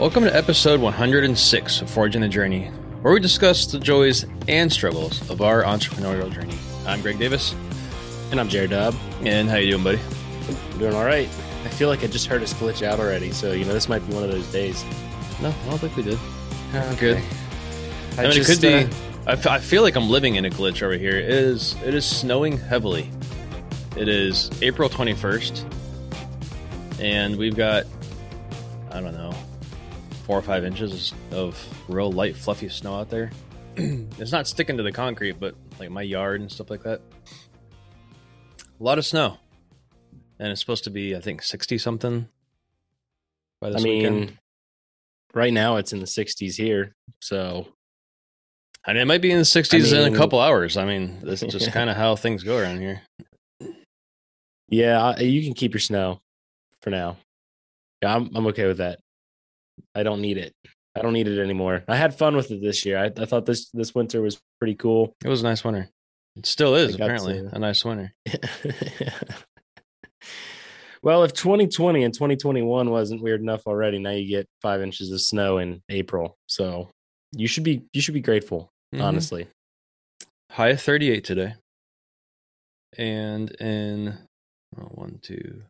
Welcome to episode 106 of Forging the Journey, where we discuss the joys and struggles of our entrepreneurial journey. I'm Greg Davis, And I'm Jared Dobb. and how you doing, buddy? I'm doing all right. I feel like I just heard us glitch out already, so you know this might be one of those days. No, I don't think we did. Oh, good. I, mean, it could be. Uh, I, f- I feel like I'm living in a glitch over here. It is. It is snowing heavily. It is April 21st, and we've got I don't know four or five inches of real light, fluffy snow out there. it's not sticking to the concrete, but like my yard and stuff like that. A lot of snow, and it's supposed to be I think 60 something. By I mean, weekend. right now it's in the 60s here, so And it might be in the 60s in a couple hours. I mean, this is just kind of how things go around here. yeah, you can keep your snow for now. Yeah, I'm I'm okay with that. I don't need it. I don't need it anymore. I had fun with it this year. I, I thought this this winter was pretty cool. It was a nice winter. It still is, apparently, to- a nice winter. well, if 2020 and 2021 wasn't weird enough already, now you get five inches of snow in April. So you should be you should be grateful, Mhm. honestly. High of 38 today. And in oh, one, two,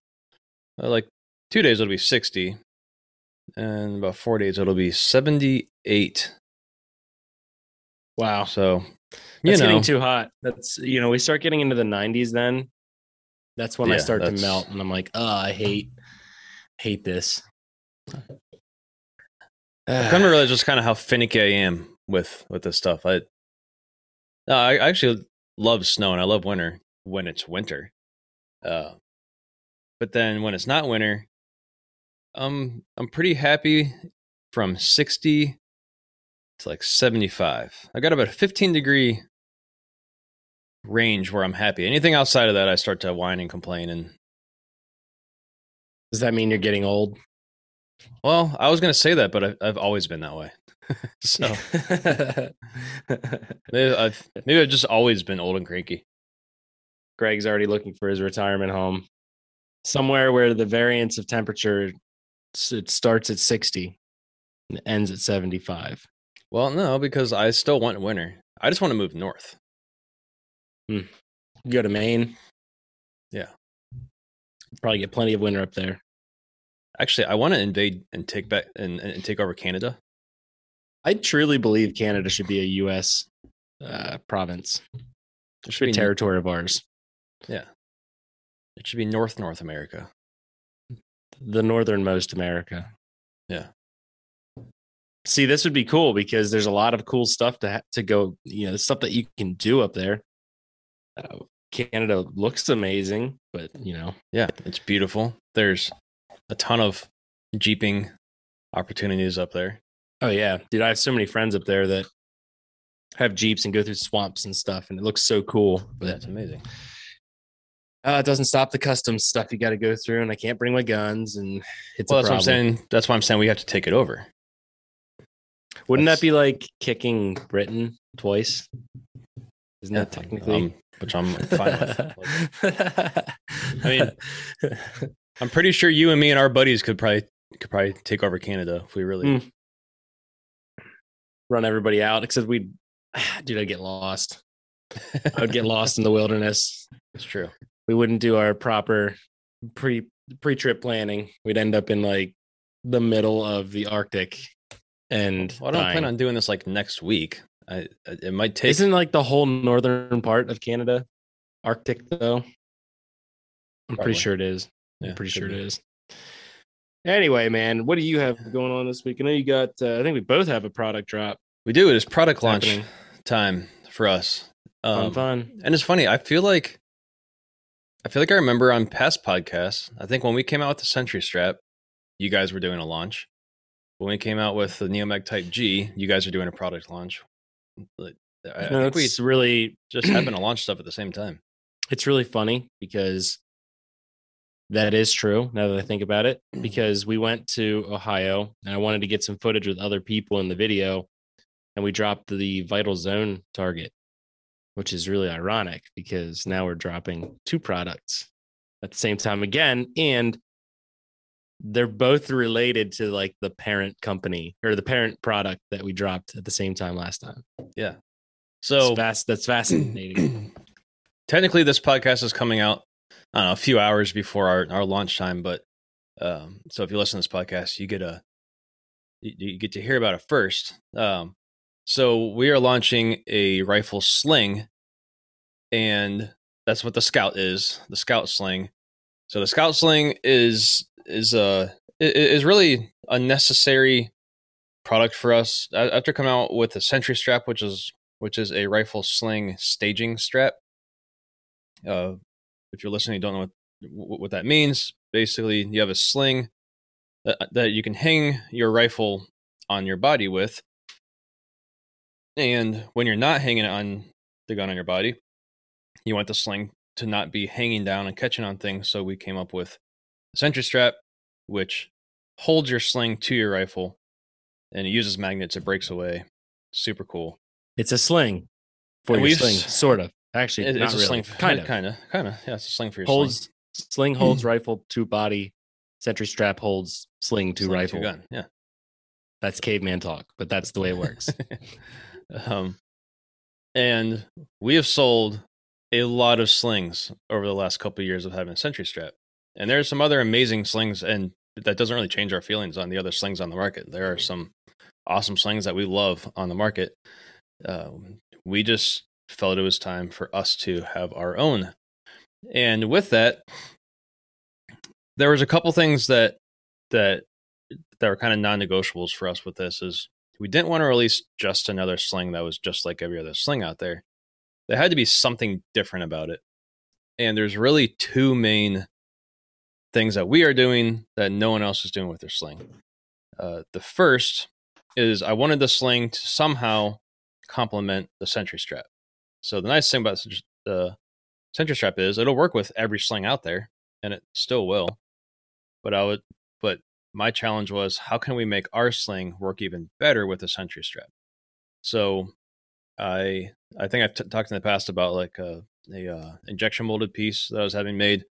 uh, like two days, it'll be 60. And about four days, it'll be 78. Wow, So, you that's getting too hot. That's you know we start getting into the 90s. Then that's when I Yeah, start to melt, and I'm like, oh, I hate hate this. I've come to realize just kind of how finicky I am with with this stuff. I, no, I actually love snow and I love winter when it's winter. Uh, but then when it's not winter, um, I'm pretty happy from 60 to like 75. I got about a 15 degree range where I'm happy. Anything outside of that, I start to whine and complain. And Does that mean you're getting old? well, I was gonna say that, but I've, I've always been that way. so maybe I've maybe I've just always been old and cranky. Greg's already looking for his retirement home, somewhere where the variance of temperature it starts at 60 and ends at 75. Well, no, because I still want winter. I just want to move north. You go to Maine. Yeah. Probably get plenty of winter up there. Actually, I want to invade and take back and, and take over Canada. I truly believe Canada should be a U.S. Uh, province. It Should be be territory of ours. Yeah, it should be North North America. The northernmost America. Yeah. See, this would be cool because there's a lot of cool stuff to ha- to go. You know, stuff that you can do up there. Uh, Canada looks amazing, but you know, Yeah, it's beautiful. There's a ton of jeeping opportunities up there. oh yeah, dude, I have so many friends up there that have jeeps and go through swamps and stuff, and it looks so cool. But That's amazing. Uh, it doesn't stop the customs stuff you got to go through, and I can't bring my guns, and it's well, a that's what I'm problem. saying. That's why I'm saying we have to take it over. Wouldn't That's- that be like kicking Britain twice? Isn't that technically? um, which I'm fine with. I mean, I'm pretty sure you and me and our buddies could probably could probably take over Canada if we really. Hmm. run everybody out, except we, dude, I'd get lost. I would get lost in the wilderness. it's true. We wouldn't do our proper pre pre trip planning. We'd end up in like the middle of the Arctic, and Well, I don't plan on doing this like next week. I it might take. Isn't like the whole northern part of Canada Arctic though? I'm Probably. pretty sure it is. Yeah, I'm pretty sure be. it is. Anyway, man, what do you have going on this week? I know you got. Uh, I think we both have a product drop. we do it is product launch happening. time for us. Fun, Um, fun. And it's funny. I feel like I feel like I remember on past podcasts. I think when we came out with the Sentry Strap, you guys were doing a launch. When we came out with the Neomag Type G, you guys are doing a product launch. I, I No, think we it's really just happen to launch stuff at the same time. it's really funny because that is true now that I think about it. Because we went to Ohio and I wanted to get some footage with other people in the video, and we dropped the Vital Zone target, which is really ironic because now we're dropping two products at the same time again. And they're both related to like the parent company or the parent product that we dropped at the same time last time. Yeah. So fast. That's fascinating. technically, this podcast is coming out know, a few hours before our, our launch time, but um, so if you listen to this podcast, you get a you, you get to hear about it first. Um, so we are launching a rifle sling, and that's what the Scout is, the Scout sling. So the Scout sling is is a is really a necessary product for us after coming out with the Sentry Strap, which is which is a rifle sling staging strap. Uh, if you're listening, you don't know what, what that means. Basically, you have a sling that, that you can hang your rifle on your body with. And when you're not hanging it on the gun on your body, you want the sling to not be hanging down and catching on things. So we came up with a sentry strap, which holds your sling to your rifle and it uses magnets. It breaks away. Super cool. It's a sling for and your sling, sort of. Actually, it, it's a really. sling. Kind of, kind of, kind of. Yeah, it's a sling for your holds, sling. Sling holds rifle to body. Sentry strap holds sling to sling rifle. To gun. Yeah, that's caveman talk, but that's the way it works. um, and we have sold a lot of slings over the last couple of years of having a sentry strap, and there's some other amazing slings, and that doesn't really change our feelings on the other slings on the market. There are some awesome slings that we love on the market. Um, we just felt it was time for us to have our own. And with that, there was a couple things that that that were kind of non-negotiables for us with this is we didn't want to release just another sling that was just like every other sling out there. There had to be something different about it. And there's really two main things that we are doing that no one else is doing with their sling. Uh, the first is I wanted the sling to somehow complement the sentry strap. So the nice thing about the Sentry Strap is it'll work with every sling out there, and it still will. But I would, my challenge was how can we make our sling work even better with the Sentry Strap? So I I think I've t- talked in the past about like a, a uh, injection molded piece that I was having made.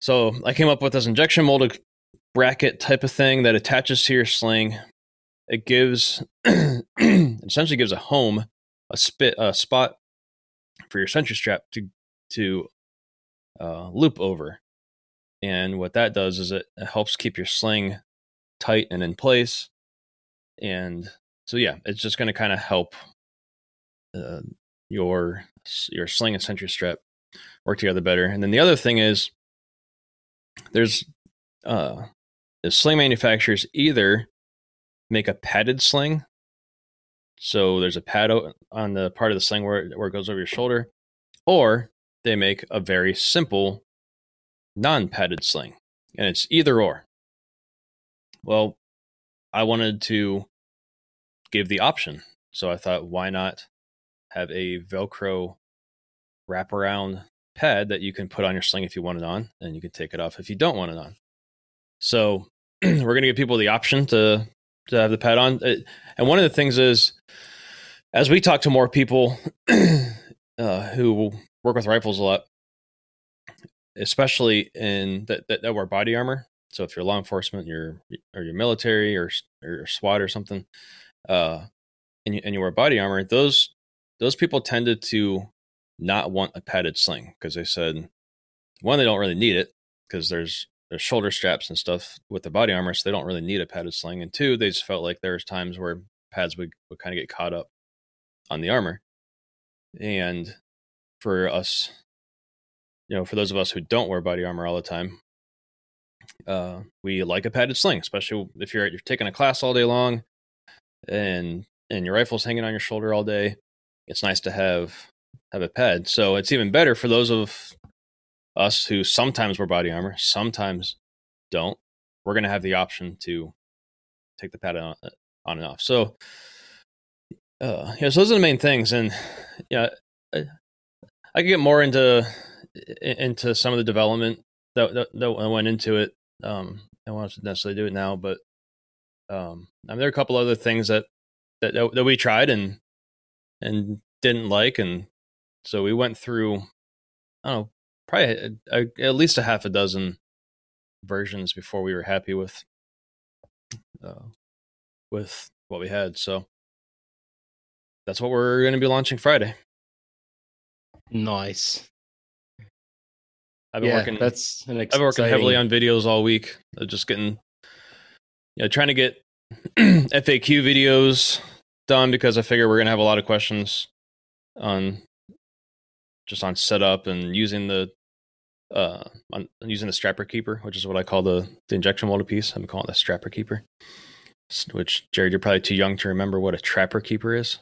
So I came up with this injection molded bracket type of thing that attaches to your sling. It gives essentially gives a home a spit a spot for your sentry strap to to uh, loop over. And what that does is it, helps keep your sling tight and in place. And so yeah, it's just going to kind of help uh, your your sling and sentry strap work together better. And then the other thing is there's uh the sling manufacturers either make a padded sling so there's a pad on the part of the sling where, where it goes over your shoulder, or they make a very simple non padded sling, and it's either or. Well, I wanted to give the option. So I thought, why not have a Velcro wraparound pad that you can put on your sling if you want it on, and you can take it off if you don't want it on. So we're going to give people the option to to have the pad on. And one of the things is, as we talk to more people uh, who work with rifles a lot, especially in that, that, that wear body armor. So if you're law enforcement, you're or you're military or or SWAT or something, uh, and you, and you wear body armor, those those people tended to not want a padded sling because they said one they don't really need it because there's their shoulder straps and stuff with the body armor, so they don't really need a padded sling. And two, they just felt like there's times where pads would, would kind of get caught up on the armor. And for us, you know, for those of us who don't wear body armor all the time, uh, we like a padded sling, especially if you're you're taking a class all day long, and and your rifle's hanging on your shoulder all day. It's nice to have have a pad. So it's even better for those of us who sometimes wear body armor, sometimes don't, we're going to have the option to take the pad on, on and off. So, uh, yeah, so those are the main things. And yeah, I, I could get more into into some of the development that that, that went into it. Um, I don't want to necessarily do it now, but um, I mean, there are a couple other things that, that that we tried and and didn't like, and so we went through. I don't know, probably a, a, at least a half a dozen versions before we were happy with uh, with what we had. So that's what we're going to be launching Friday. Nice. I've been yeah, working. That's an I've been working heavily on videos all week. Just getting, you know, trying to get FAQ videos done because I figure we're gonna have a lot of questions on just on setup and using the uh on using the strapper keeper, which is what I call the the injection molded piece. I'm calling it the strapper keeper. Which Jared, you're probably too young to remember what a trapper keeper is.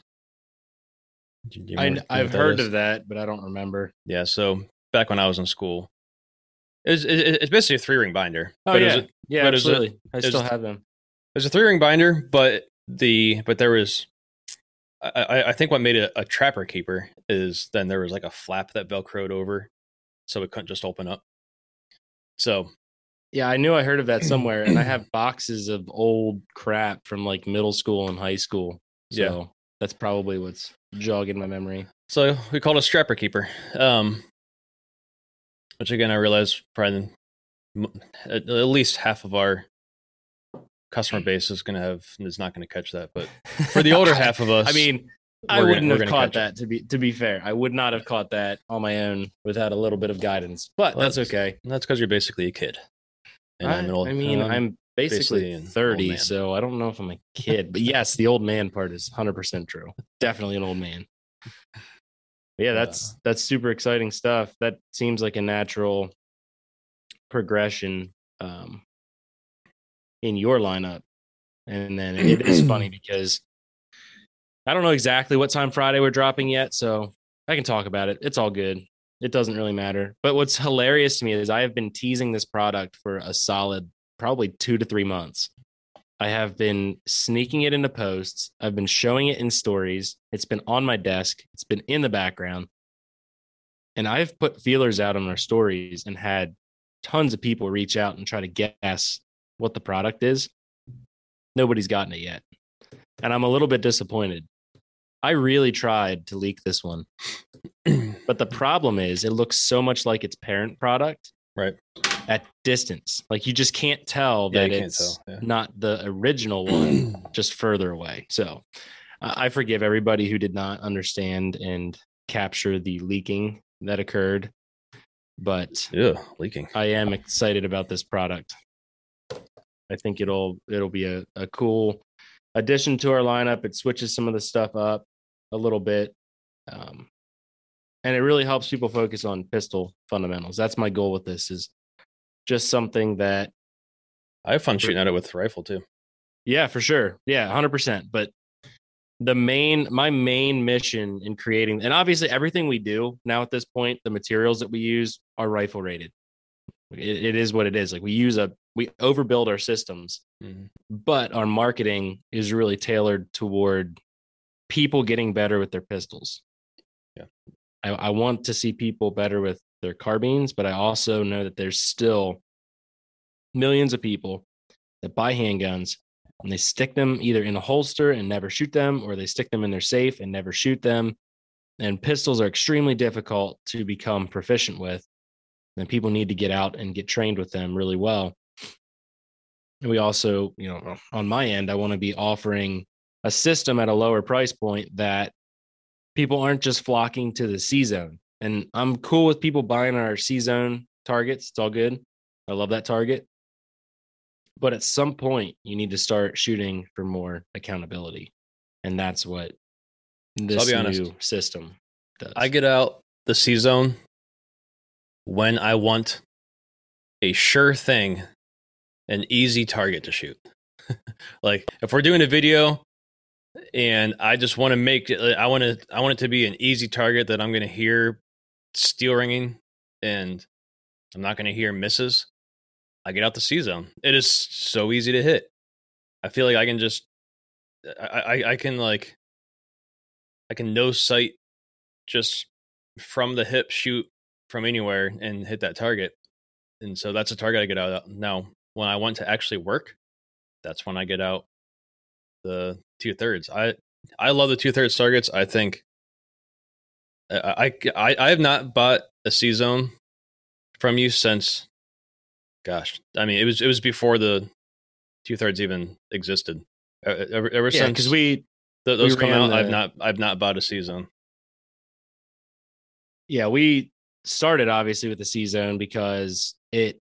I, I've heard is? of that, but I don't remember. Yeah, so back when I was in school, it's, it's basically a three ring binder. Oh yeah, a, yeah, absolutely. A, I still have them. There's a three ring binder, but the but there was, I, I think what made it a trapper keeper is then there was like a flap that velcroed over, so it couldn't just open up. So, yeah, I knew I heard of that somewhere, and I have boxes of old crap from like middle school and high school. So yeah. that's probably what's jogging my memory. So we called it a strapper keeper. Um, which again, I realize probably at least half of our customer base is going to have is not going to catch that. But for the older half of us, I mean, I wouldn't gonna, have caught that it. to be to be fair. I would not have caught that on my own without a little bit of guidance. But well, that's, that's, okay. That's because you're basically a kid. And I, I'm an old, I mean, um, I'm basically, basically 30, so I don't know if I'm a kid. but yes, the old man part is 100% true. Definitely an old man yeah that's that's super exciting stuff. That seems like a natural progression um, in your lineup. And then it is funny because i don't know exactly what time friday we're dropping yet so i can talk about it. It's all good. It doesn't really matter. But what's hilarious to me is i have been teasing this product for a solid probably two to three months I have been sneaking it into posts. I've been showing it in stories. It's been on my desk. It's been in the background. And I've put feelers out on our stories and had tons of people reach out and try to guess what the product is. Nobody's gotten it yet. And I'm a little bit disappointed. I really tried to leak this one. but the problem is it looks so much like its parent product. Right at distance. Like you just can't tell that yeah, it's tell. Yeah. not the original one, just further away. So uh, I forgive everybody who did not understand and capture the leaking that occurred. But yeah, leaking. I am excited about this product. I think it'll it'll be a, a cool addition to our lineup. It switches some of the stuff up a little bit. Um, and it really helps people focus on pistol fundamentals. That's my goal with this is just something that I have fun shooting at it with rifle too. Yeah, for sure. Yeah, hundred percent. But the main, my main mission in creating, and obviously everything we do now at this point, the materials that we use are rifle rated. it, it is what it is. Like we use a, we overbuild our systems, mm-hmm. but our marketing is really tailored toward people getting better with their pistols. Yeah. I, I want to see people better with their carbines, but I also know that there's still millions of people that buy handguns and they stick them either in a holster and never shoot them, or they stick them in their safe and never shoot them. And pistols are extremely difficult to become proficient with. And people need to get out and get trained with them really well. And we also, you know, on my end, I want to be offering a system at a lower price point that people aren't just flocking to the C zone. And I'm cool with people buying our C zone targets. It's all good. I love that target. But at some point, you need to start shooting for more accountability. And that's what this new honest. system does. I get out the C zone when I want a sure thing, an easy target to shoot. like if we're doing a video and I just want to make it I want to I want it to be an easy target that I'm going to hear steel ringing and I'm not going to hear misses, I get out the C zone. It is so easy to hit. I feel like I can just, I, I, I can like, I can no sight just from the hip shoot from anywhere and hit that target. And so that's a target I get out. of. Now, when I want to actually work, that's when I get out the two thirds. I I love the two thirds targets. I think I, I I have not bought a C zone from you since gosh, I mean, it was it was before the two thirds even existed. Ever, ever yeah, since because we th- those we come out, the, I've not I've not bought a C-Zone. Yeah, we started obviously with the C-Zone because it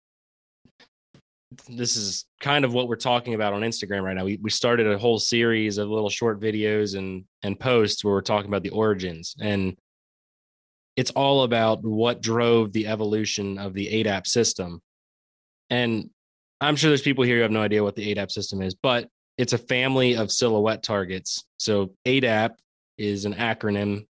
this is kind of what we're talking about on Instagram right now. We we started a whole series of little short videos and and posts where we're talking about the origins and it's all about what drove the evolution of the ADAP system. And I'm sure there's people here who have no idea what the ADAP system is, but it's a family of silhouette targets. So ADAP is an acronym.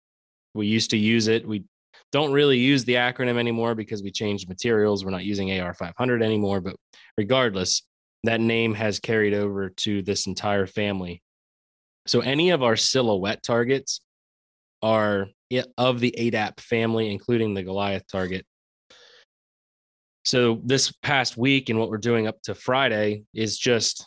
We used to use it. We don't really use the acronym anymore because we changed materials. We're not using AR500 anymore, but regardless, that name has carried over to this entire family. So any of our silhouette targets are of the ADAP family, including the Goliath target. So this past week and what we're doing up to Friday is just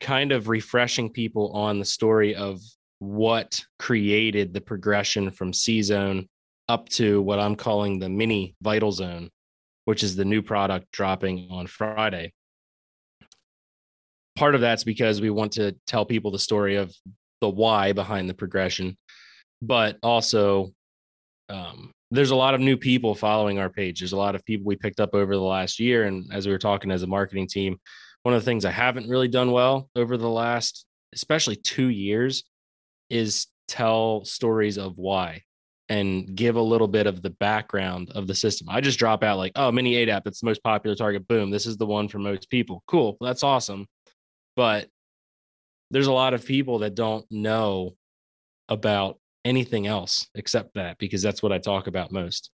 kind of refreshing people on the story of what created the progression from C zone up to what I'm calling the mini vital zone, which is the new product dropping on Friday. Part of that's because we want to tell people the story of the why behind the progression, but also um, there's a lot of new people following our page. There's a lot of people we picked up over the last year. And as we were talking as a marketing team, one of the things I haven't really done well over the last, especially two years, is tell stories of why and give a little bit of the background of the system. I just drop out like, oh, mini ADAP, it's the most popular target. Boom, this is the one for most people. Cool, that's awesome. But there's a lot of people that don't know about anything else except that because that's what I talk about most.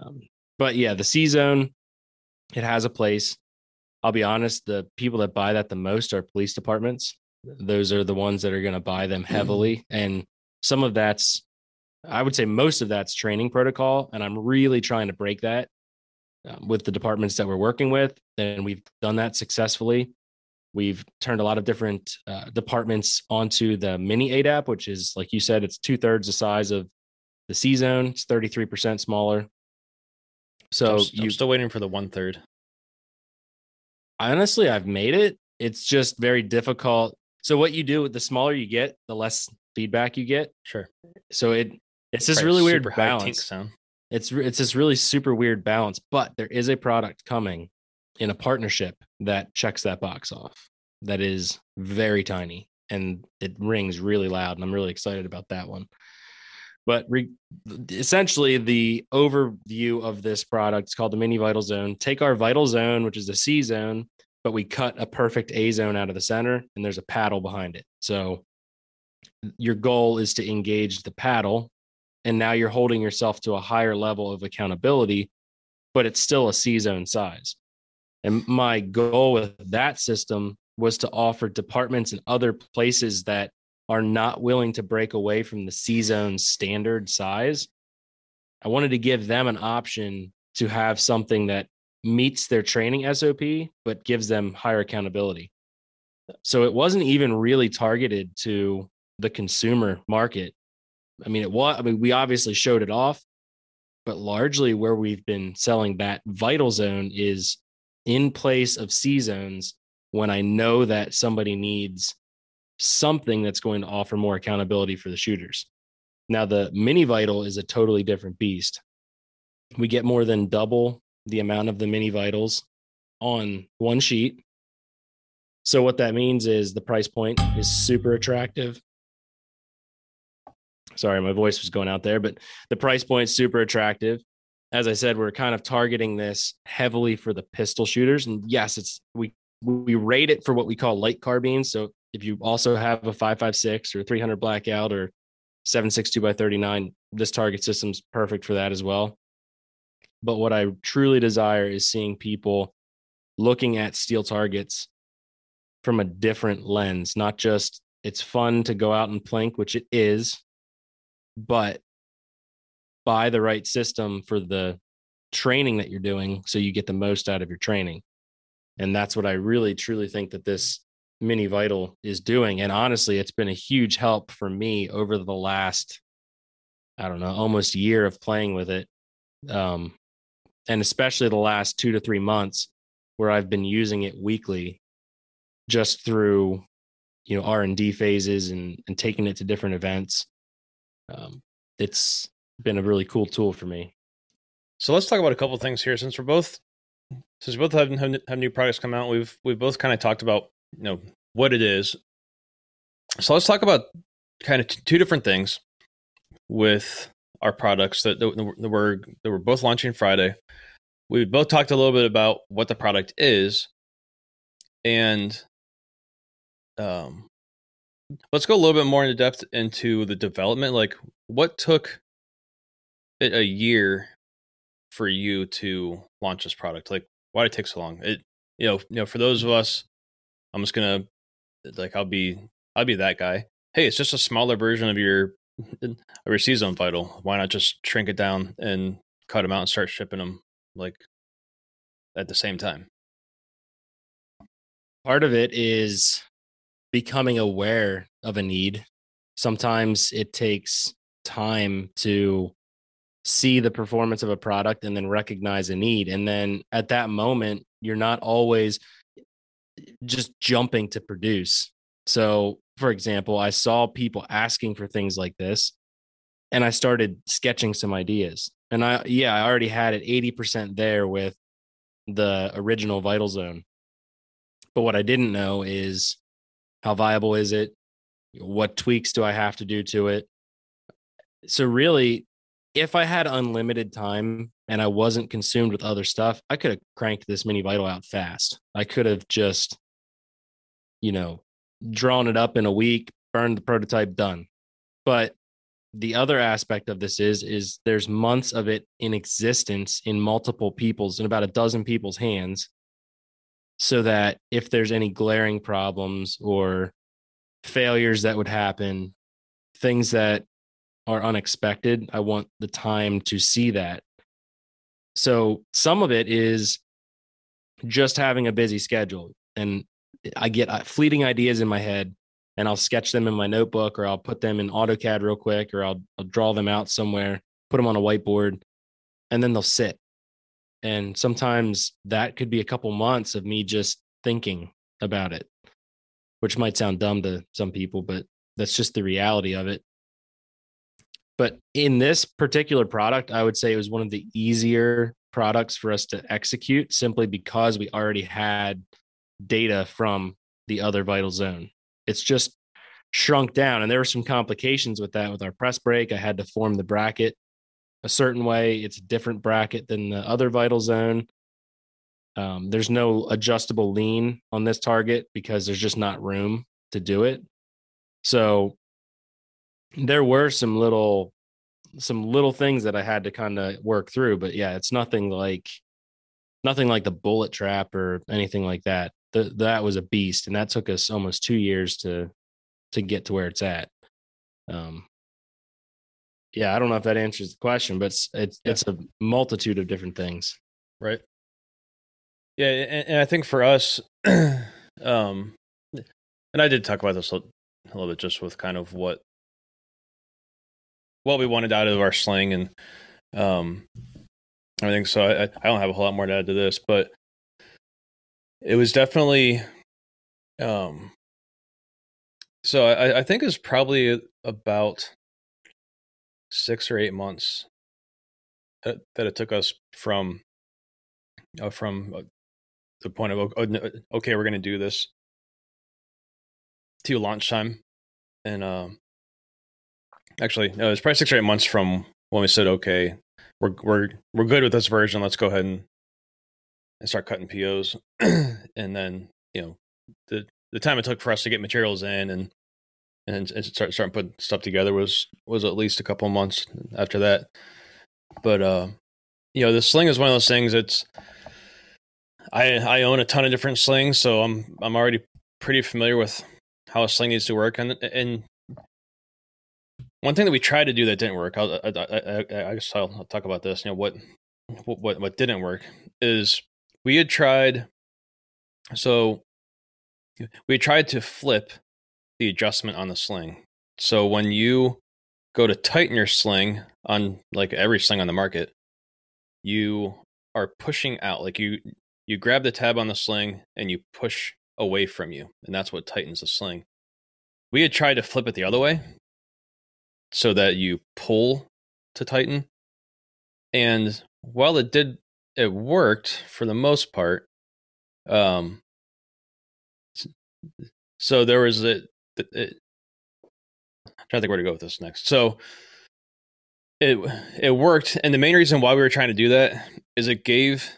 Um, but yeah, the C zone, it has a place. I'll be honest, the people that buy that the most are police departments. Those are the ones that are going to buy them heavily. And some of that's, I would say most of that's training protocol. And I'm really trying to break that um, with the departments that we're working with. And we've done that successfully. We've turned a lot of different uh, departments onto the mini ADAP, which is, like you said, it's two thirds the size of the C zone. It's 33% smaller. So I'm, you, I'm still waiting for the one third honestly, I've made it. It's just very difficult. So what you do, with the smaller you get, the less feedback you get. Sure. So it it's this really weird balance. It's it's this really super weird balance, but there is a product coming in a partnership that checks that box off. That is very tiny and it rings really loud, and I'm really excited about that one. But re- essentially, the overview of this product is called the Mini Vital Zone. Take our Vital Zone, which is a C zone, but we cut a perfect A zone out of the center, and there's a paddle behind it. So your goal is to engage the paddle, and now you're holding yourself to a higher level of accountability, but it's still a C zone size. And my goal with that system was to offer departments and other places that are not willing to break away from the C zone standard size, I wanted to give them an option to have something that meets their training SOP, but gives them higher accountability. So it wasn't even really targeted to the consumer market. I mean, it was, I mean, we obviously showed it off, but largely where we've been selling that vital zone is in place of C zones when I know that somebody needs something that's going to offer more accountability for the shooters. Now, the mini vital is a totally different beast. We get more than double the amount of the mini vitals on one sheet. So, what that means is the price point is super attractive. Sorry, my voice was going out there, but the price point is super attractive. As I said, we're kind of targeting this heavily for the pistol shooters. And yes, it's we we rate it for what we call light carbines. So if you also have a 556 or 300 blackout or 762 by 39, this target system's perfect for that as well. But what I truly desire is seeing people looking at steel targets from a different lens, not just it's fun to go out and plink, which it is, but buy the right system for the training that you're doing so you get the most out of your training. And that's what I really truly think that this Mini Vital is doing. And honestly, it's been a huge help for me over the last, I don't know, almost year of playing with it. Um, and especially the last two to three months, where I've been using it weekly just through you know r&d phases and, and taking it to different events um, it's been a really cool tool for me. So let's talk about a couple things here. Since we're both since we both have, have new products come out we've we've both kind of talked about you know what it is. So let's talk about kind of t- two different things with our products that, that, that we're that we're both launching friday. We both talked a little bit about what the product is and um, let's go a little bit more into depth into the development. Like, what took a year for you to launch this product? Like, why did it take so long? It, you know, you know, for those of mm-hmm. us, I'm just gonna like, I'll be, I'll be that guy. Hey, it's just a smaller version of your of your C-Zone Vital. Why not just shrink it down and cut them out and start shipping them like at the same time? Part of it is becoming aware of a need. Sometimes it takes time to see the performance of a product and then recognize a need. And then at that moment, you're not always just jumping to produce. So, for example, I saw people asking for things like this and I started sketching some ideas. And I, yeah, I already had it 80% there with the original Vital Zone. But what I didn't know is how viable is it? What tweaks do I have to do to it? So, really, if I had unlimited time and I wasn't consumed with other stuff, I could have cranked this mini vital out fast. I could have just, you know, drawn it up in a week, burned the prototype, done. But the other aspect of this is is there's months of it in existence in multiple people's in about a dozen people's hands so that if there's any glaring problems or failures that would happen, things that are unexpected, I want the time to see that. So some of it is just having a busy schedule. And I get uh, fleeting ideas in my head and I'll sketch them in my notebook or I'll put them in AutoCAD real quick or I'll, I'll draw them out somewhere, put them on a whiteboard, and then they'll sit and sometimes that could be a couple months of me just thinking about it, which might sound dumb to some people, but that's just the reality of it. But in this particular product, I would say it was one of the easier products for us to execute simply because we already had data from the other vital zone. It's just shrunk down. And there were some complications with that with our press brake. I had to form the bracket a certain way. It's a different bracket than the other vital zone. Um, there's no adjustable lean on this target because there's just not room to do it. So there were some little some little things that I had to kind of work through, but yeah, it's nothing like nothing like the bullet trap or anything like that. The, that was a beast, and that took us almost two years to to get to where it's at. Um, yeah, I don't know if that answers the question, but it's it's, yeah. it's a multitude of different things. Right. Yeah, and, and I think for us, um, and I did talk about this a, a little bit just with kind of what what we wanted out of our sling and um everything. So I, I don't have a whole lot more to add to this, but it was definitely um so I, I think it's probably about six or eight months that, that it took us from uh, from uh, the point of uh, okay we're going to do this to launch time and um actually no, it was probably six or eight months from when we said okay we're we're we're good with this version let's go ahead and, and start cutting POs and then you know the the time it took for us to get materials in and and, and start starting putting stuff together was was at least a couple months after that. But uh, you know, the sling is one of those things. It's I I own a ton of different slings, so I'm I'm already pretty familiar with how a sling needs to work. And and one thing that we tried to do that didn't work. I'll, I, I, I guess I'll, I'll talk about this. You know what what what didn't work is we had tried. So we tried to flip the adjustment on the sling. So when you go to tighten your sling on like every sling on the market, you are pushing out like you you grab the tab on the sling and you push away from you, and that's what tightens the sling. We had tried to flip it the other way so that you pull to tighten. And while it did, it worked for the most part. Um, so there was a, trying to think where to go with this next. So it it worked, and the main reason why we were trying to do that is it gave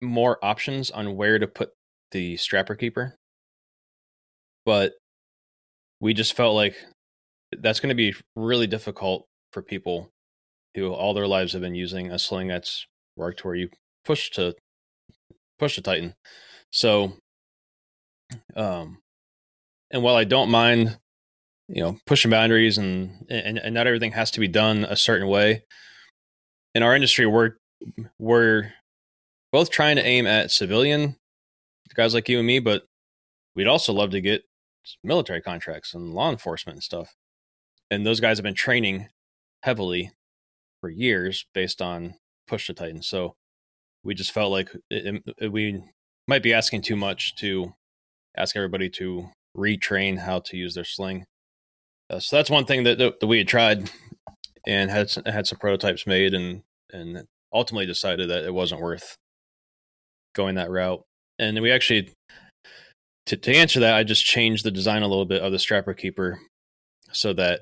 more options on where to put the strapper keeper. But we just felt like that's going to be really difficult for people who all their lives have been using a sling that's worked where you push to push to tighten. So um and while I don't mind you know pushing boundaries and, and and not everything has to be done a certain way in our industry we're we're both trying to aim at civilian guys like you and me but we'd also love to get military contracts and law enforcement and stuff and those guys have been training heavily for years based on push to tighten so we just felt like it, it, we might be asking too much to ask everybody to retrain how to use their sling uh, so that's one thing that, that we had tried and had had some prototypes made and and ultimately decided that it wasn't worth going that route. And we actually to to answer that, I just changed the design a little bit of the strapper keeper so that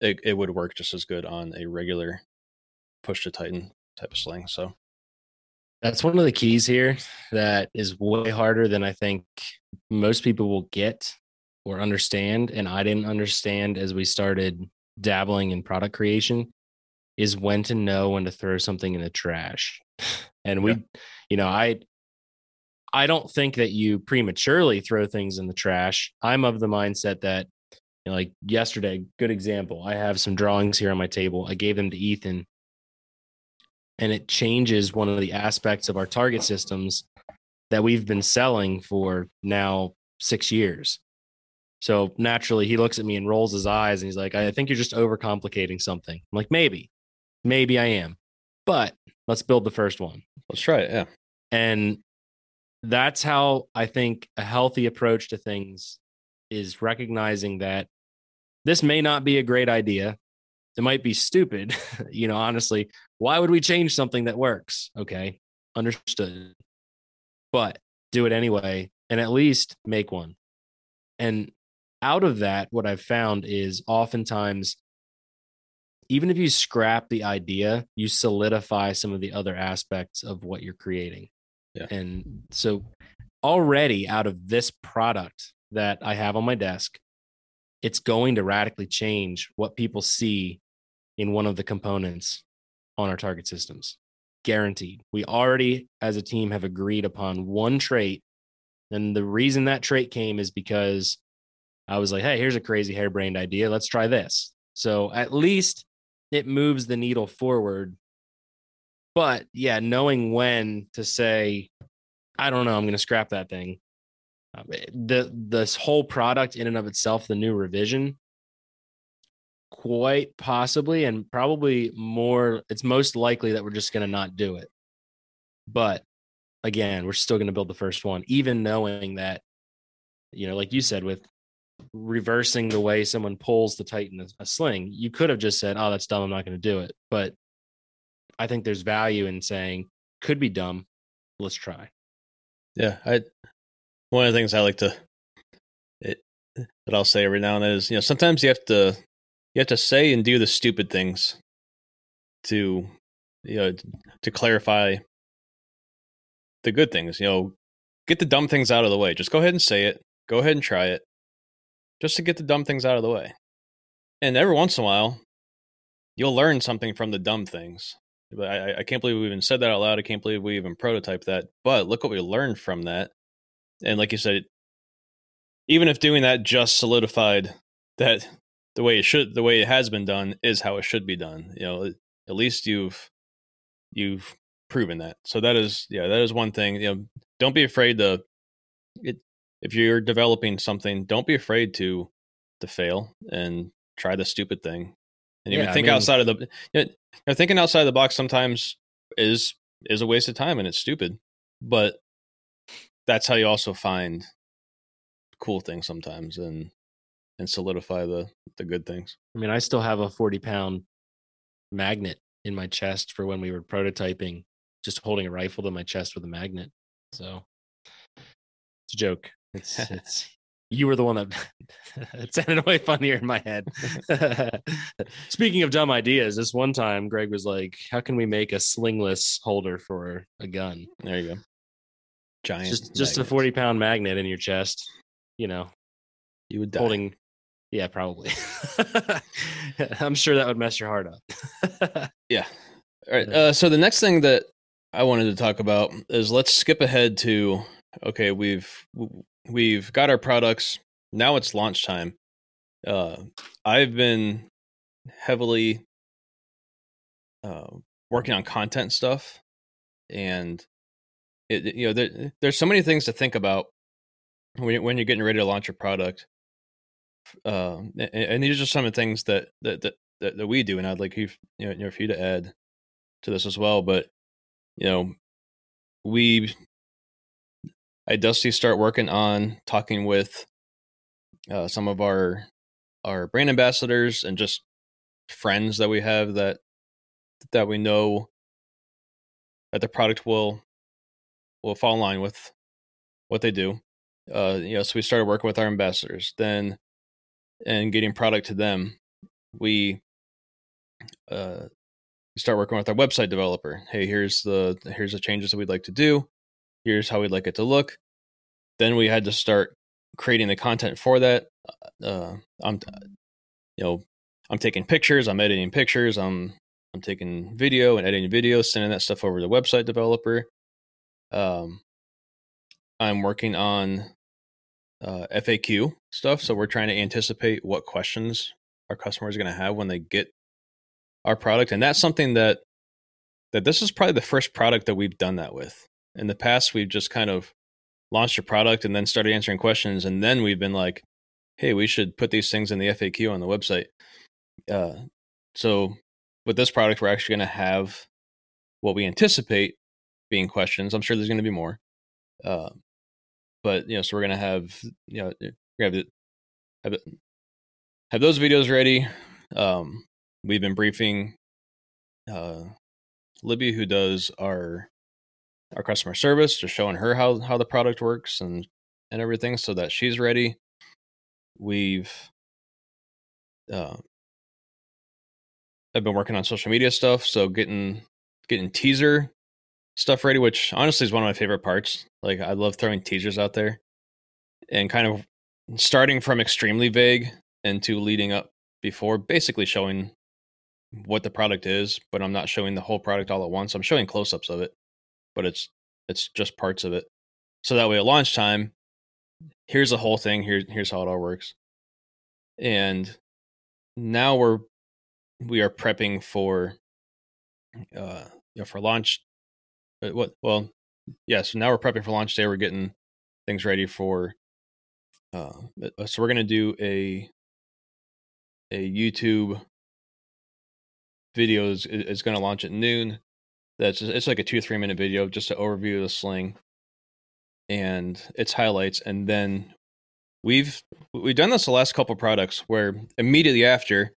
it, it would work just as good on a regular push to tighten type of sling. So that's one of the keys here that is way harder than I think most people will get or understand, and I didn't understand as we started dabbling in product creation, is when to know when to throw something in the trash. And we, yeah. you know, I I don't think that you prematurely throw things in the trash. I'm of the mindset that, know, like yesterday, good example. I have some drawings here on my table. I gave them to Ethan, and it changes one of the aspects of our target systems that we've been selling for now six years. So naturally, he looks at me and rolls his eyes and he's like, I think you're just overcomplicating something. I'm like, maybe, maybe I am, but let's build the first one. Let's try it. Yeah. And that's how I think a healthy approach to things is recognizing that this may not be a great idea. It might be stupid. you know, honestly, why would we change something that works? Okay. Understood. But do it anyway and at least make one. And out of that, what I've found is oftentimes, even if you scrap the idea, you solidify some of the other aspects of what you're creating. Yeah. And so already out of this product that I have on my desk, it's going to radically change what people see in one of the components on our target systems. Guaranteed. We already, as a team, have agreed upon one trait. And the reason that trait came is because I was like, hey, here's a crazy harebrained idea. Let's try this. So at least it moves the needle forward. But yeah, knowing when to say, I don't know, I'm going to scrap that thing. The this whole product in and of itself, the new revision, quite possibly, and probably more. It's most likely that we're just going to not do it. But again, we're still going to build the first one, even knowing that, you know, like you said, with reversing the way someone pulls tighten a, a sling. You could have just said, "Oh, that's dumb. I'm not going to do it." But I think there's value in saying, "Could be dumb. Let's try." Yeah, I. One of the things I like to, it, that I'll say every now and then is, you know, sometimes you have to, you have to say and do the stupid things, to, you know, to clarify the good things. You know, get the dumb things out of the way. Just go ahead and say it. Go ahead and try it just to get the dumb things out of the way. And every once in a while, you'll learn something from the dumb things. I, I can't believe we even said that out loud. I can't believe we even prototyped that. But look what we learned from that. And like you said, even if doing that just solidified that the way it should, the way it has been done is how it should be done. You know, at least you've you've proven that. So that is, yeah, that is one thing. You know, don't be afraid to. It, if you're developing something, don't be afraid to to fail and try the stupid thing. And even yeah, think I mean, outside of the you know, thinking outside of the box sometimes is is a waste of time and it's stupid. but that's how you also find cool things sometimes and and solidify the the good things. I mean, I still have a 40 pound magnet in my chest for when we were prototyping, just holding a rifle to my chest with a magnet. So it's a joke. It's it's you were the one that it sounded way funnier in my head. Speaking of dumb ideas, this one time Greg was like, "How can we make a slingless holder for a gun?" There you go. Giant. Just just a forty pound magnet in your chest. You know, you would die. holding. Yeah, probably. I'm sure that would mess your heart up. yeah. All right. Uh, so the next thing that I wanted to talk about is let's skip ahead to okay, we've we've got our products. Now it's launch time. Uh, I've been heavily uh, working on content stuff, and it, you know there, there's so many things to think about when you're, getting ready to launch a product. Uh, and, these are some of the things that that that, that, that we do, and I'd like you, you know, for you to add to this as well. But you know, we I Dusty start working on talking with uh, some of our our brand ambassadors and just friends that we have that that we know that the product will will fall in line with what they do. Uh, you know, so we started working with our ambassadors, then and getting product to them. We uh, start working with our website developer. Hey, here's the here's the changes that we'd like to do here's how we'd like it to look. Then we had to start creating the content for that. Uh, I'm, you know, I'm taking pictures, I'm editing pictures, I'm I'm taking video and editing video, sending that stuff over to the website developer. Um, I'm working on uh, FAQ stuff, so we're trying to anticipate what questions our customers are going to have when they get our product, and that's something that that this is probably the first product that we've done that with. In the past we've just kind of launched a product and then started answering questions and then we've been like hey we should put these things in the faq on the website. Uh, so with this product we're actually going to have what we anticipate being questions i'm sure there's going to be more uh, but you know so we're going to have you know have it, have, it, have those videos ready um, we've been briefing uh, libby who does our our customer service, just showing her how how the product works and and everything, so that she's ready. We've uh, I've been working on social media stuff, so getting getting teaser stuff ready, which honestly is one of my favorite parts. Like I love throwing teasers out there and kind of starting from extremely vague into leading up before basically showing what the product is, but I'm not showing the whole product all at once. I'm showing close ups of it but it's it's just parts of it. So that way at launch time, here's the whole thing, here here's how it all works. And now we're we are prepping for uh you know, for launch Uh, what well yeah, so now we're prepping for launch day. We're getting things ready for um, uh, uh so we're gonna do a a YouTube video is, is going to launch at noon that's it's like a two three minute video just an overview of the sling and its highlights and then we've we've done this the last couple products where immediately after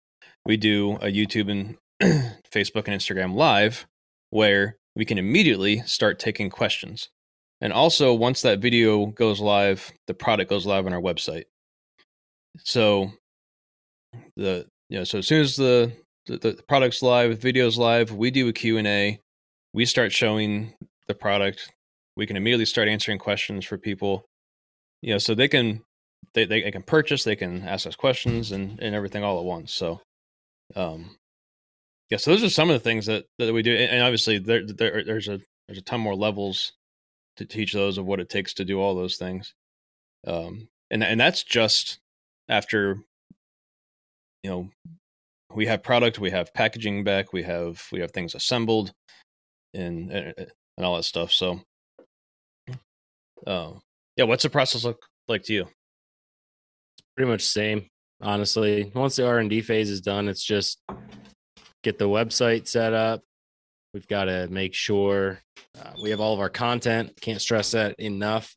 we do a youtube and facebook and instagram live where we can immediately start taking questions. And also once that video goes live the product goes live on our website. So the you know so as soon as the the, the product's live video's live we do a q&a we start showing the product. We can immediately start answering questions for people. You know so they can they, they can purchase they can ask us questions and and everything all at once. So um yeah so those are some of the things that that we do and obviously there, there there's a there's a ton more levels to teach those of what it takes to do all those things um and and that's just after you know we have product we have packaging back we have we have things assembled and and all that stuff. So, uh, yeah, what's the process look like to you? Pretty much same, honestly. Once the R and D phase is done, it's just get the website set up. We've got to make sure uh, we have all of our content. Can't stress that enough.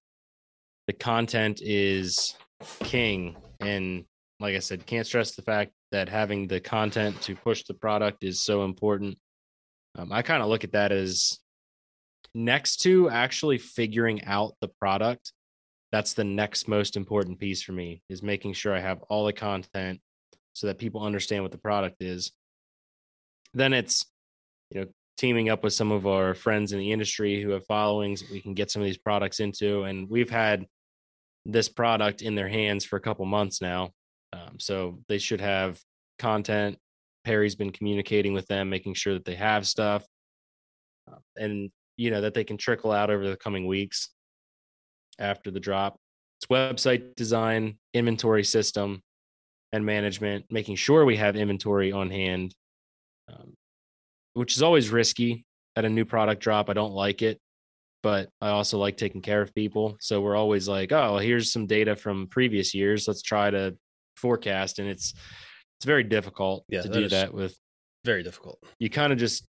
The content is king. And like I said, can't stress the fact that having the content to push the product is so important. Um, I kind of look at that as next to actually figuring out the product. That's the next most important piece for me is making sure I have all the content so that people understand what the product is. Then it's, you know, teaming up with some of our friends in the industry who have followings we can get some of these products into. And we've had this product in their hands for a couple months now. Um, so they should have content. Perry's been communicating with them, making sure that they have stuff, uh, and you know that they can trickle out over the coming weeks after the drop. It's website design, inventory system, and management, making sure we have inventory on hand, which is always risky at a new product drop. I don't like it but I also like taking care of people. So we're always like, oh, here's some data from previous years. Let's try to forecast. And it's it's very difficult yeah, to do that with very difficult. You kind of just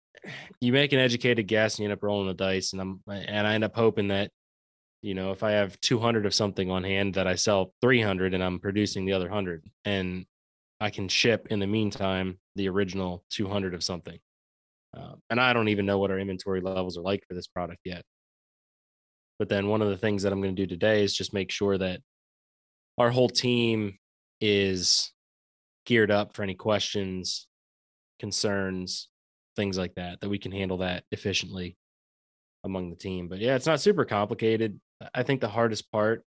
you make an educated guess and you end up rolling the dice. And I'm and I end up hoping that, you know, if I have 200 of something on hand that I sell 300 and I'm producing the other 100 and I can ship in the meantime the original 200 of something. Uh, and I don't even know what our inventory levels are like for this product yet. But then one of the things that I'm going to do today is just make sure that our whole team is geared up for any questions, concerns, things like that, that we can handle that efficiently among the team. But yeah, it's not super complicated. I think the hardest part,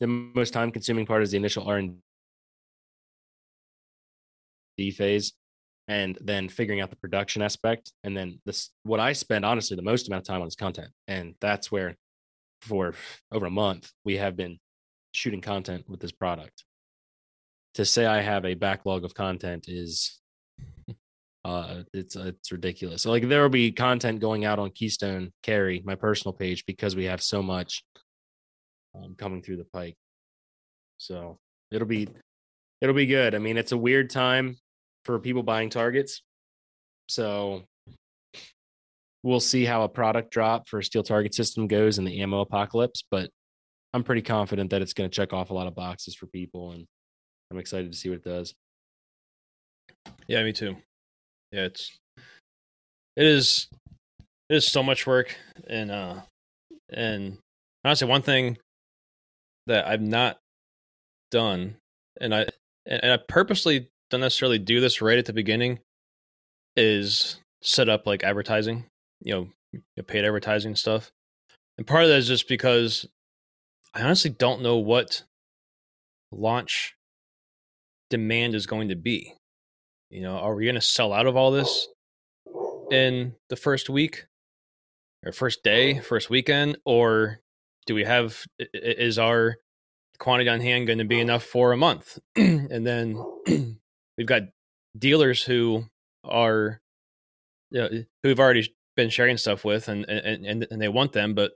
the most time consuming part is the initial R&D phase and then figuring out the production aspect and then this what i spend honestly the most amount of time on is content and that's where for over a month we have been shooting content with this product. To say i have a backlog of content is uh it's it's ridiculous. So like there will be content going out on keystone carry my personal page because we have so much um, coming through the pike. So it'll be it'll be good. I mean it's a weird time for people buying targets. So we'll see how a product drop for a steel target system goes in the ammo apocalypse, but I'm pretty confident that it's going to check off a lot of boxes for people and I'm excited to see what it does. Yeah, me too. Yeah, it's it is it is so much work and uh and honestly one thing that I've not done and I and I purposely don't necessarily do this right at the beginning is set up like advertising, you know, paid advertising stuff. And part of that is just because I honestly don't know what launch demand is going to be. You know, are we going to sell out of all this in the first week or first day, first weekend, or do we have is our quantity on hand going to be enough for a month? and then we've got dealers who are you know, who we've already been sharing stuff with and, and and and they want them but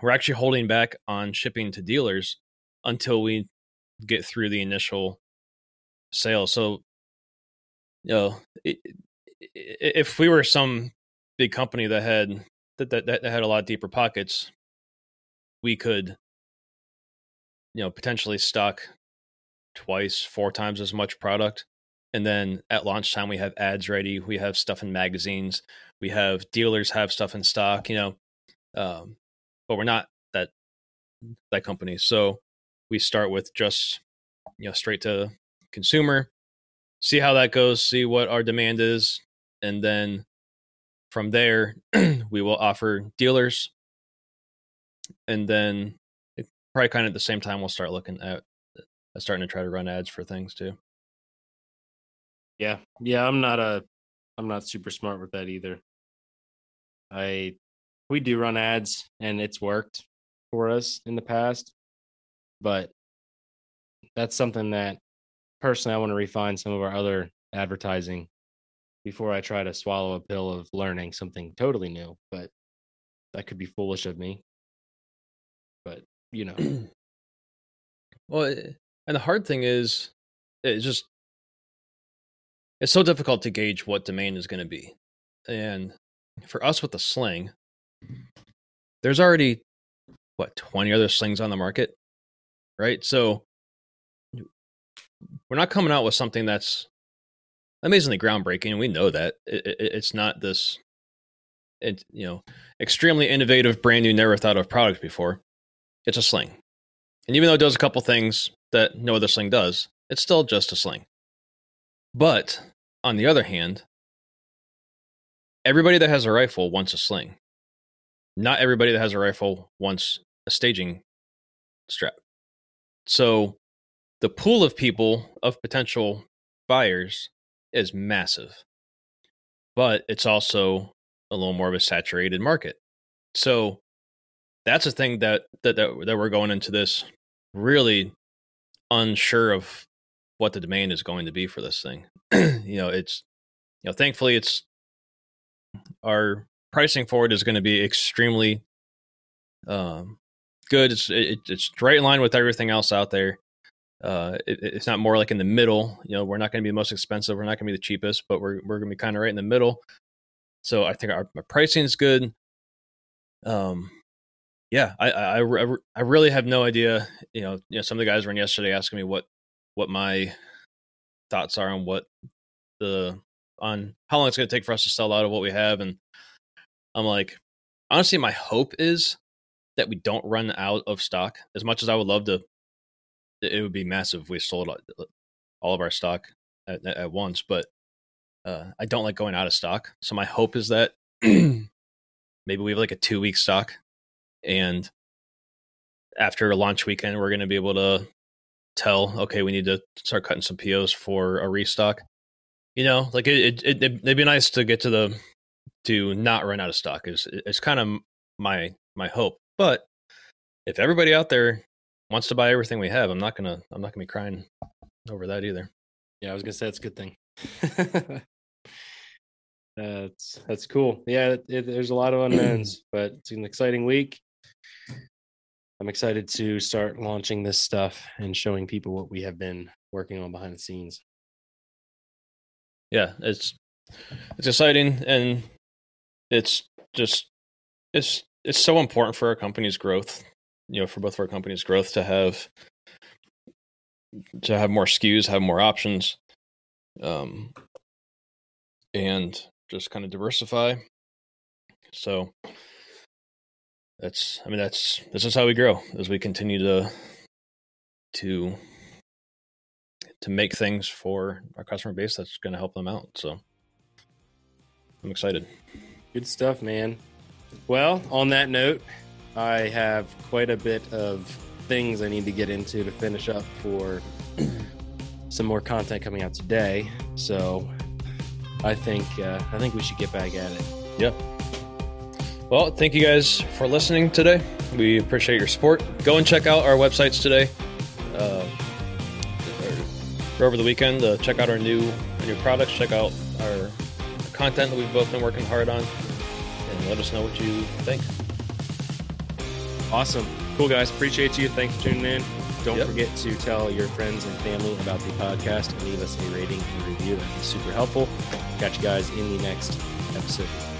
we're actually holding back on shipping to dealers until we get through the initial sale. So you know it, if we were some big company that had that, that that had a lot deeper pockets we could you know potentially stock twice four times as much product and then at launch time we have ads ready we have stuff in magazines we have dealers have stuff in stock you know um, but we're not that that company. So we start with just you know straight to consumer see how that goes see what our demand is and then from there we will offer dealers. And then probably kind of at the same time we'll start looking at starting to try to run ads for things too yeah. Yeah, I'm not a I'm not super smart with that either. I we do run ads and it's worked for us in the past, but that's something that personally I want to refine some of our other advertising before I try to swallow a pill of learning something totally new, but that could be foolish of me. But, you know. well, eh, and the hard thing is it's just it's so difficult to gauge what demand is going to be And for us with the sling, there's already what 20 other slings on the market, right? So we're not coming out with something that's amazingly groundbreaking. And we know that it, it, it's not this, it, you know, extremely innovative, brand new, never thought of product before. It's a sling, and even though it does a couple things that no other sling does, it's still just a sling. But on the other hand, everybody that has a rifle wants a sling. Not everybody that has a rifle wants a staging strap. So the pool of people of potential buyers is massive. But it's also a little more of a saturated market. So that's a thing that that that, that we're going into this really unsure of what the demand is going to be for this thing. you know, it's you know, thankfully it's our pricing for it is going to be extremely um, good. It's it, it's right in line with everything else out there. Uh, it, it's not more like in the middle. You know, we're not going to be the most expensive. We're not going to be the cheapest, but we're we're going to be kind of right in the middle. So I think our, our pricing is good. Um, yeah, I, I, I, I really have no idea. You know, you know, some of the guys were in yesterday asking me what what my thoughts are on what the on how long it's going to take for us to sell out of what we have, and I'm like, honestly, my hope is that we don't run out of stock. As much as I would love to, it would be massive if we sold all of our stock at, at once. But uh, I don't like going out of stock. So my hope is that maybe we have like a two week stock, and after launch weekend, we're going to be able to tell, okay, we need to start cutting some POs for a restock. You know, like it, it, it it'd be nice to get to the to not run out of stock is it's kind of my my hope. But if everybody out there wants to buy everything we have, I'm not gonna I'm not gonna be crying over that either. Yeah, I was gonna say that's a good thing. that's that's cool. Yeah, it, there's a lot of unknowns, but it's an exciting week. I'm excited to start launching this stuff and showing people what we have been working on behind the scenes. Yeah, it's it's exciting and it's just it's it's so important for our company's growth you know for both of our company's growth to have to have more SKUs, have more options, um, and just kind of diversify. So that's I mean that's this is how we grow as we continue to to to make things for our customer base that's going to help them out. So I'm excited. Good stuff, man. Well, on that note, I have quite a bit of things I need to get into to finish up for some more content coming out today. So I think uh, I think we should get back at it. Yep. Well, thank you guys for listening today. We appreciate your support. Go and check out our websites today. Uh, over the weekend, uh, check out our new our new products. Check out our content that we've both been working hard on, and let us know what you think. Awesome. Cool, guys. Appreciate you. Thanks for tuning in. Don't yep. forget to tell your friends and family about the podcast and leave us a rating and review. That'd be super helpful. Catch you guys in the next episode.